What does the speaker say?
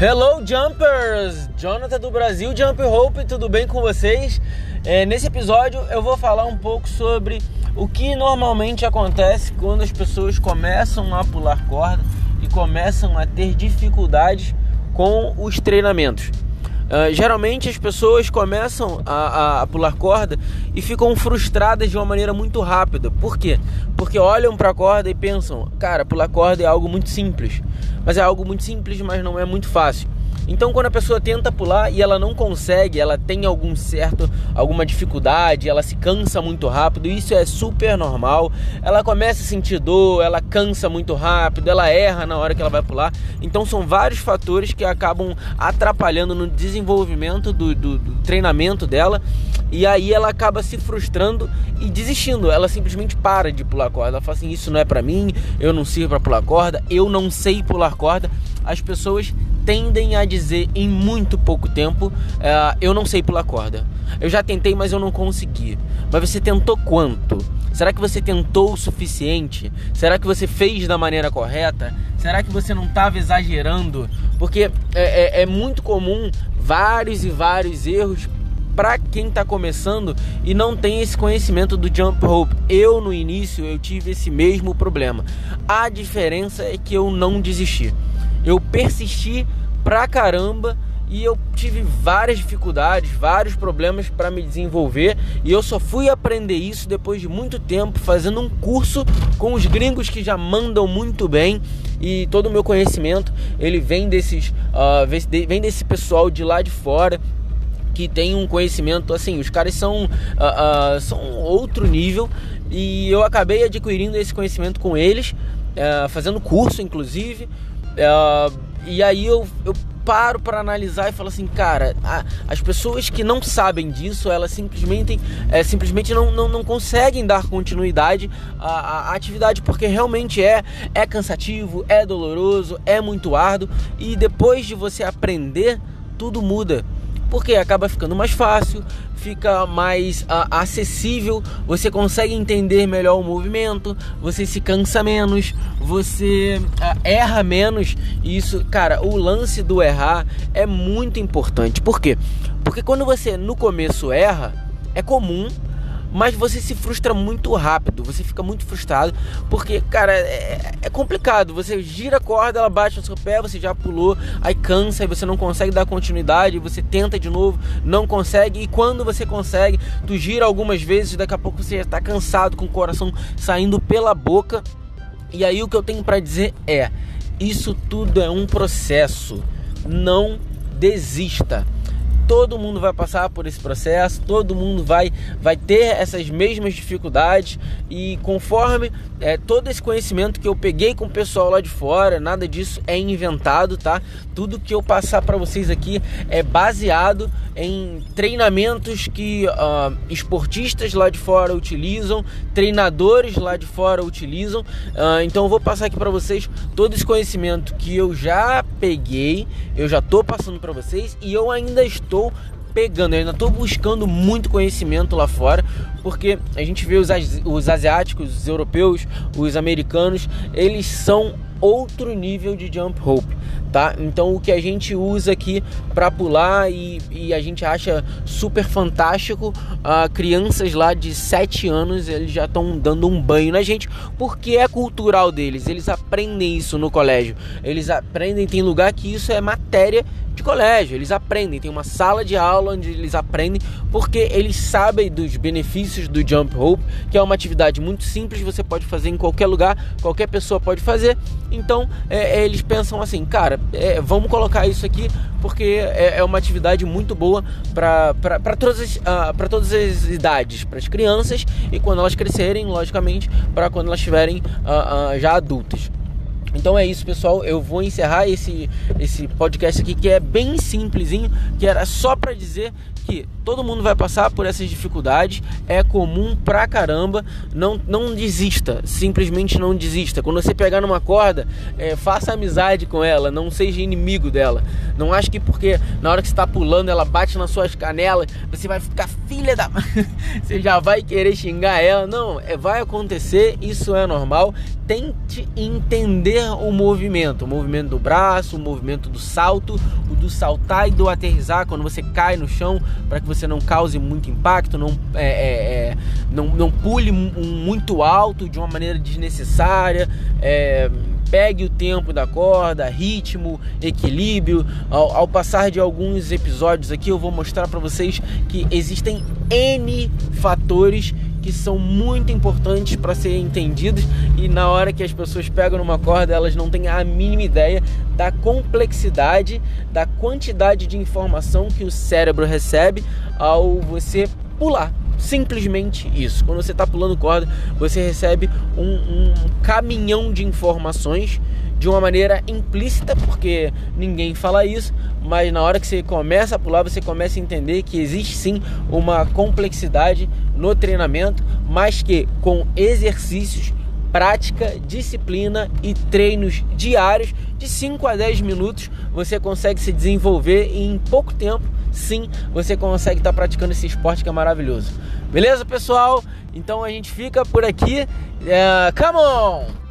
Hello Jumpers! Jonathan do Brasil Jump Hope, tudo bem com vocês? É, nesse episódio eu vou falar um pouco sobre o que normalmente acontece quando as pessoas começam a pular corda e começam a ter dificuldades com os treinamentos. Uh, geralmente as pessoas começam a, a, a, pular corda e ficam frustradas de uma maneira muito rápida. Por quê? Porque olham para a corda e pensam, cara, pular corda é algo muito simples. Mas é algo muito simples, mas não é muito fácil. Então, quando a pessoa tenta pular e ela não consegue, ela tem algum certo, alguma dificuldade, ela se cansa muito rápido, isso é super normal. Ela começa a sentir dor, ela cansa muito rápido, ela erra na hora que ela vai pular. Então, são vários fatores que acabam atrapalhando no desenvolvimento do, do, do treinamento dela. E aí ela acaba se frustrando e desistindo. Ela simplesmente para de pular corda. Ela fala assim: Isso não é para mim, eu não sirvo para pular corda, eu não sei pular corda. As pessoas tendem a dizer em muito pouco tempo: uh, Eu não sei pular corda. Eu já tentei, mas eu não consegui. Mas você tentou quanto? Será que você tentou o suficiente? Será que você fez da maneira correta? Será que você não estava exagerando? Porque é, é, é muito comum vários e vários erros para quem está começando e não tem esse conhecimento do jump rope. Eu no início eu tive esse mesmo problema. A diferença é que eu não desisti. Eu persisti pra caramba e eu tive várias dificuldades, vários problemas para me desenvolver. E eu só fui aprender isso depois de muito tempo fazendo um curso com os gringos que já mandam muito bem. E todo o meu conhecimento ele vem desses uh, vem desse pessoal de lá de fora que tem um conhecimento assim os caras são uh, uh, são outro nível. E eu acabei adquirindo esse conhecimento com eles fazendo curso inclusive e aí eu, eu paro para analisar e falo assim, cara, a, as pessoas que não sabem disso, elas simplesmente, é, simplesmente não, não, não conseguem dar continuidade à, à, atividade, porque realmente é, é cansativo, é doloroso, é muito árduo, e depois de você aprender, tudo muda porque acaba ficando mais fácil, fica mais uh, acessível, você consegue entender melhor o movimento, você se cansa menos, você uh, erra menos. E isso, cara, o lance do errar é muito importante. Por quê? Porque quando você no começo erra, é comum mas você se frustra muito rápido, você fica muito frustrado, porque, cara, é, é, complicado. Você gira a corda, ela bate no seu pé, você já pulou, aí cansa e você não consegue dar continuidade, você tenta de novo, não consegue, e quando você consegue, tu gira algumas vezes, daqui a pouco você já está cansado, com o coração saindo pela boca. E aí o que eu tenho para dizer é: isso tudo é um processo. Não desista todo mundo vai passar por esse processo, todo mundo vai, vai ter essas mesmas dificuldades e conforme é, todo esse conhecimento que eu peguei com o pessoal lá de fora, nada disso é inventado, tá? Tudo que eu passar para vocês aqui é baseado em treinamentos que uh, esportistas lá de fora utilizam, treinadores lá de fora utilizam. Uh, então eu vou passar aqui para vocês todo esse conhecimento que eu já peguei, eu já estou passando para vocês e eu ainda estou pegando, eu ainda estou buscando muito conhecimento lá fora, porque a gente vê os, os asiáticos, os europeus, os americanos, eles são outro nível de jump rope, tá? Então o que a gente usa aqui para pular e, e, a gente acha super fantástico, uh, crianças lá de 7 anos eles já estão dando um banho na gente, porque é cultural deles, eles aprendem isso no colégio, eles aprendem, tem lugar que isso é matéria de colégio, eles aprendem, tem uma sala de aula onde eles aprendem, porque eles sabem dos benefícios do jump rope, que é uma atividade muito simples, você pode fazer em qualquer lugar, qualquer pessoa pode fazer. Então é, é eles pensam assim, cara, é, vamos colocar isso aqui porque é, é uma atividade muito boa para todas, as, uh, todas as idades, para as crianças e quando elas crescerem, logicamente, para quando elas estiverem uh, uh, já adultas. Então é isso, pessoal. Eu vou encerrar esse, esse podcast aqui que é bem simplesinho, que era só para dizer que todo mundo vai passar por essas dificuldades, é comum pra caramba. Não, não desista, simplesmente não desista. Quando você pegar numa corda, é, faça amizade com ela, não seja inimigo dela. Não acho que porque na hora que você está pulando ela bate nas suas canelas, você vai ficar filha da. você já vai querer xingar ela. Não, é, vai acontecer, isso é normal. Tente entender o movimento, o movimento do braço, o movimento do salto, o do saltar e do aterrizar quando você cai no chão, para que você não cause muito impacto, não, é, é, é não, não pule muito alto de uma maneira desnecessária. É, pegue o tempo da corda, ritmo, equilíbrio. Ao, ao passar de alguns episódios aqui, eu vou mostrar para vocês que existem N fatores que são muito importantes para serem entendidos e na hora que as pessoas pegam numa corda, elas não têm a mínima ideia da complexidade, da quantidade de informação que o cérebro recebe ao você pular. Simplesmente isso. Quando você está pulando corda, você recebe um, um caminhão de informações de uma maneira implícita, porque ninguém fala isso, mas na hora que você começa a pular, você começa a entender que existe sim uma complexidade no treinamento, mas que com exercícios, prática, disciplina e treinos diários de 5 a 10 minutos, você consegue se desenvolver e em pouco tempo, sim, você consegue estar praticando esse esporte que é maravilhoso. Beleza, pessoal? Então a gente fica por aqui. Uh, come on!